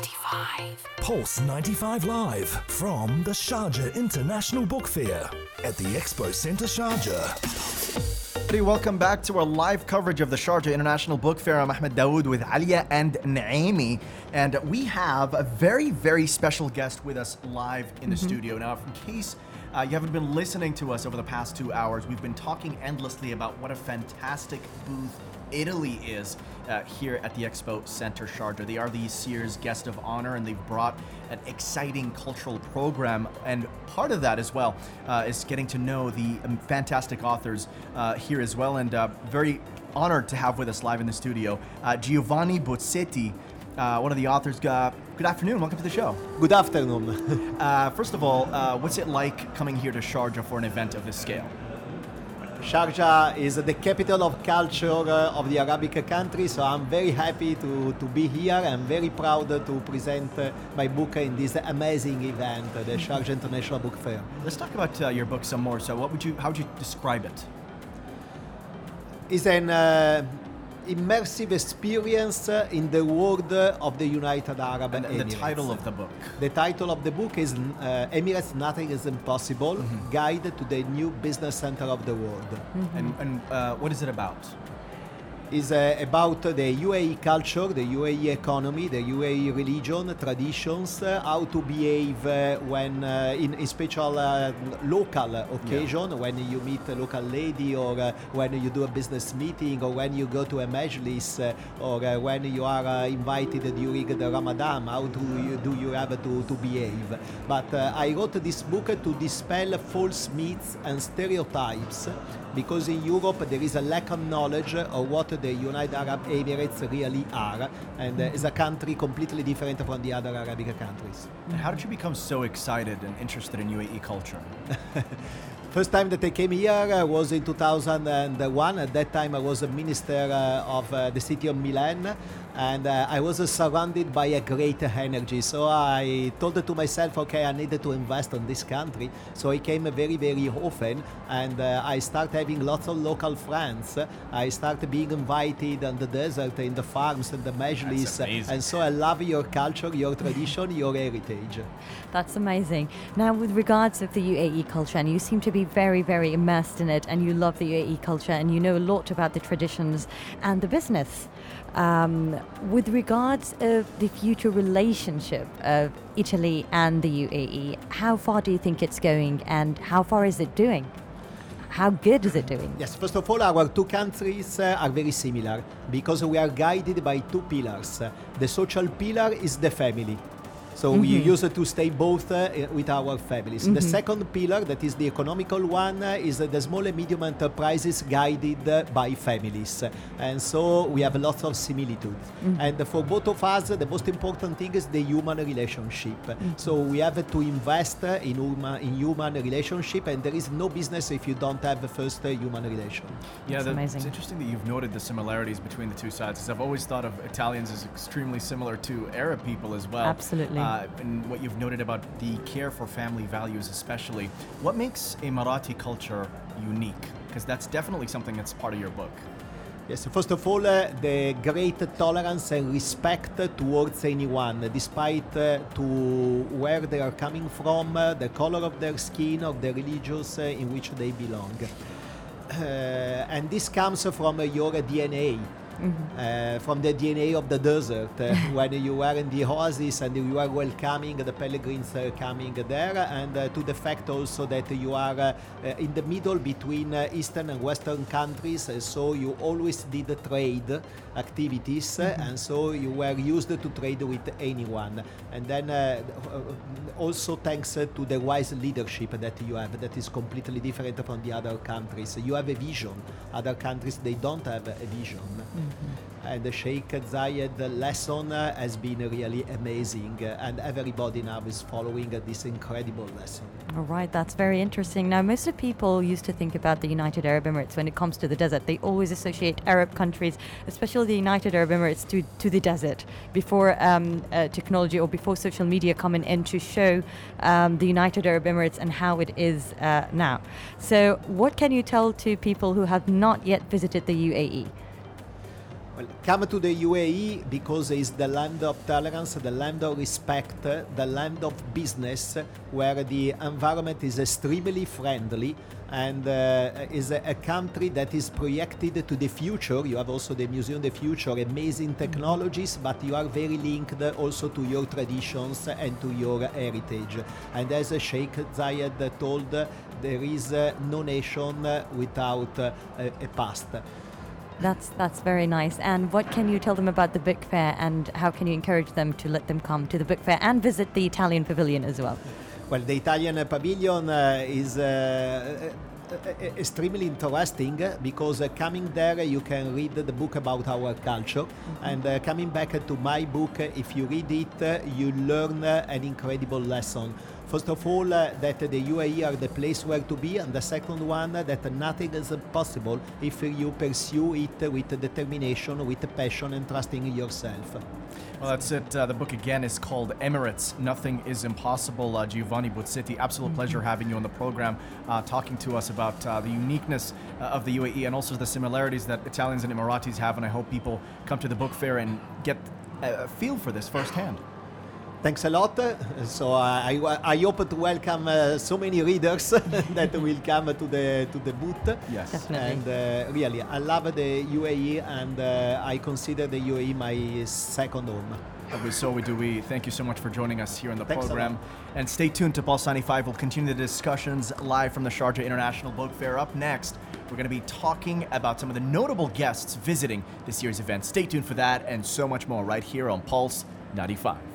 95. Pulse 95 Live from the Sharjah International Book Fair at the Expo Centre Sharjah. Everybody, welcome back to our live coverage of the Sharjah International Book Fair. I'm Ahmed Dawood with Alia and Naimi, and we have a very, very special guest with us live in the mm-hmm. studio. Now, in case uh, you haven't been listening to us over the past two hours, we've been talking endlessly about what a fantastic booth Italy is uh, here at the Expo Center Sharjah. They are the Sears Guest of Honor, and they've brought an exciting cultural program. And part of that as well uh, is getting to know the um, fantastic authors uh, here as well. And uh, very honored to have with us live in the studio uh, Giovanni Bozzetti, uh, one of the authors. Uh, good afternoon. Welcome to the show. Good afternoon. Uh, first of all, uh, what's it like coming here to Sharjah for an event of this scale? Sharjah is the capital of culture uh, of the Arabic country, so I'm very happy to, to be here. I'm very proud to present my book in this amazing event, the Sharjah International Book Fair. Let's talk about uh, your book some more. So, what would you? How would you describe it? It's an uh, immersive experience in the world of the United Arab And, and the title of the book. The title of the book is uh, Emirates Nothing is Impossible Guide to the New Business Center of the World. And, and uh, what is it about? Is uh, about the UAE culture, the UAE economy, the UAE religion, traditions, uh, how to behave uh, when uh, in a special uh, local occasion, when you meet a local lady, or uh, when you do a business meeting, or when you go to a majlis, or when you are uh, invited during the Ramadan. How do you do you have to, to behave? But I wrote this book to dispel false myths and stereotypes because in Europe there is a lack of knowledge of what the United Arab Emirates really are, and uh, is a country completely different from the other Arabic countries. And how did you become so excited and interested in UAE culture? First time that I came here uh, was in 2001. At that time, I was a minister uh, of uh, the city of Milan, and uh, I was uh, surrounded by a great energy. So I told to myself, okay, I needed to invest in this country. So I came very, very often, and uh, I started having lots of local friends. I started being invited on the desert, in the farms, and the majlis. And so I love your culture, your tradition, your heritage. That's amazing. Now, with regards of the UAE culture, and you seem to be very, very immersed in it, and you love the UAE culture, and you know a lot about the traditions and the business. Um, with regards of the future relationship of Italy and the UAE, how far do you think it's going, and how far is it doing? How good is it doing? Yes, first of all, our two countries uh, are very similar because we are guided by two pillars. The social pillar is the family. So we use it to stay both uh, with our families. The second pillar, that is the economical one, uh, is uh, the small and medium enterprises guided uh, by families. And so we have lots of similitudes. And for both of us, the most important thing is the human relationship. So we have to invest uh, in human, in human relationship, and there is no business if you don't have the first a human relation. Yeah, That's the- amazing. it's interesting that you've noted the similarities between the two sides. Because I've always thought of Italians as extremely similar to Arab people as well. Absolutely. Uh, and what you've noted about the care for family values, especially. What makes Emirati culture unique? Because that's definitely something that's part of your book. Yes, first of all, uh, the great tolerance and respect towards anyone, despite uh, to where they are coming from, uh, the color of their skin, or the religions uh, in which they belong. Uh, and this comes from uh, your DNA. Uh, from the DNA of the desert, uh, when you are in the oasis and you are welcoming the pilgrims uh, coming there, and uh, to the fact also that you are uh, uh, in the middle between uh, Eastern and Western countries, so you always did the trade activities, uh, and so you were used to trade with anyone. And then also thanks uh, to the wise leadership that you have, that is completely different from the other countries. You have a vision. Other countries they don't have a vision. And the Sheikh Zayed lesson has been really amazing, and everybody now is following this incredible lesson. All right, that's very interesting. Now, most of people used to think about the United Arab Emirates when it comes to the desert. They always associate Arab countries, especially the United Arab Emirates, to, to the desert before um, uh, technology or before social media coming in to show um, the United Arab Emirates and how it is uh, now. So, what can you tell to people who have not yet visited the UAE? Come to the UAE because it's the land of tolerance, the land of respect, the land of business, where the environment is extremely friendly and uh, is a, a, country that is projected to the future. You have also the Museum of the Future, amazing technologies, but you are very linked also to your traditions and to your heritage. And as Sheikh Zayed told, there is no nation without uh, a past. That's that's very nice. And what can you tell them about the book fair, and how can you encourage them to let them come to the book fair and visit the Italian pavilion as well? Well, the Italian pavilion uh, is. Uh, extremely interesting because uh, coming there you can read the book about our culture mm-hmm. and uh, coming back to my book if you read it you learn an incredible lesson First of all, uh, that the UAE are the place where to be, and the second one, that nothing is impossible if you pursue it with determination, with passion, and trusting yourself. Well, that's it. Uh, the book again is called Emirates Nothing is Impossible. Uh, Giovanni Bozzetti, absolute mm-hmm. pleasure having you on the program, uh, talking to us about uh, the uniqueness uh, of the UAE and also the similarities that Italians and Emiratis have. And I hope people come to the book fair and get a feel for this firsthand. Thanks a lot. So I, I hope to welcome uh, so many readers that will come to the to the booth. Yes, definitely. And uh, really, I love the UAE, and uh, I consider the UAE my second home. So we do. We thank you so much for joining us here on the Thanks program. And stay tuned to Pulse 95. We'll continue the discussions live from the Sharjah International Book Fair. Up next, we're going to be talking about some of the notable guests visiting this year's event. Stay tuned for that and so much more right here on Pulse 95.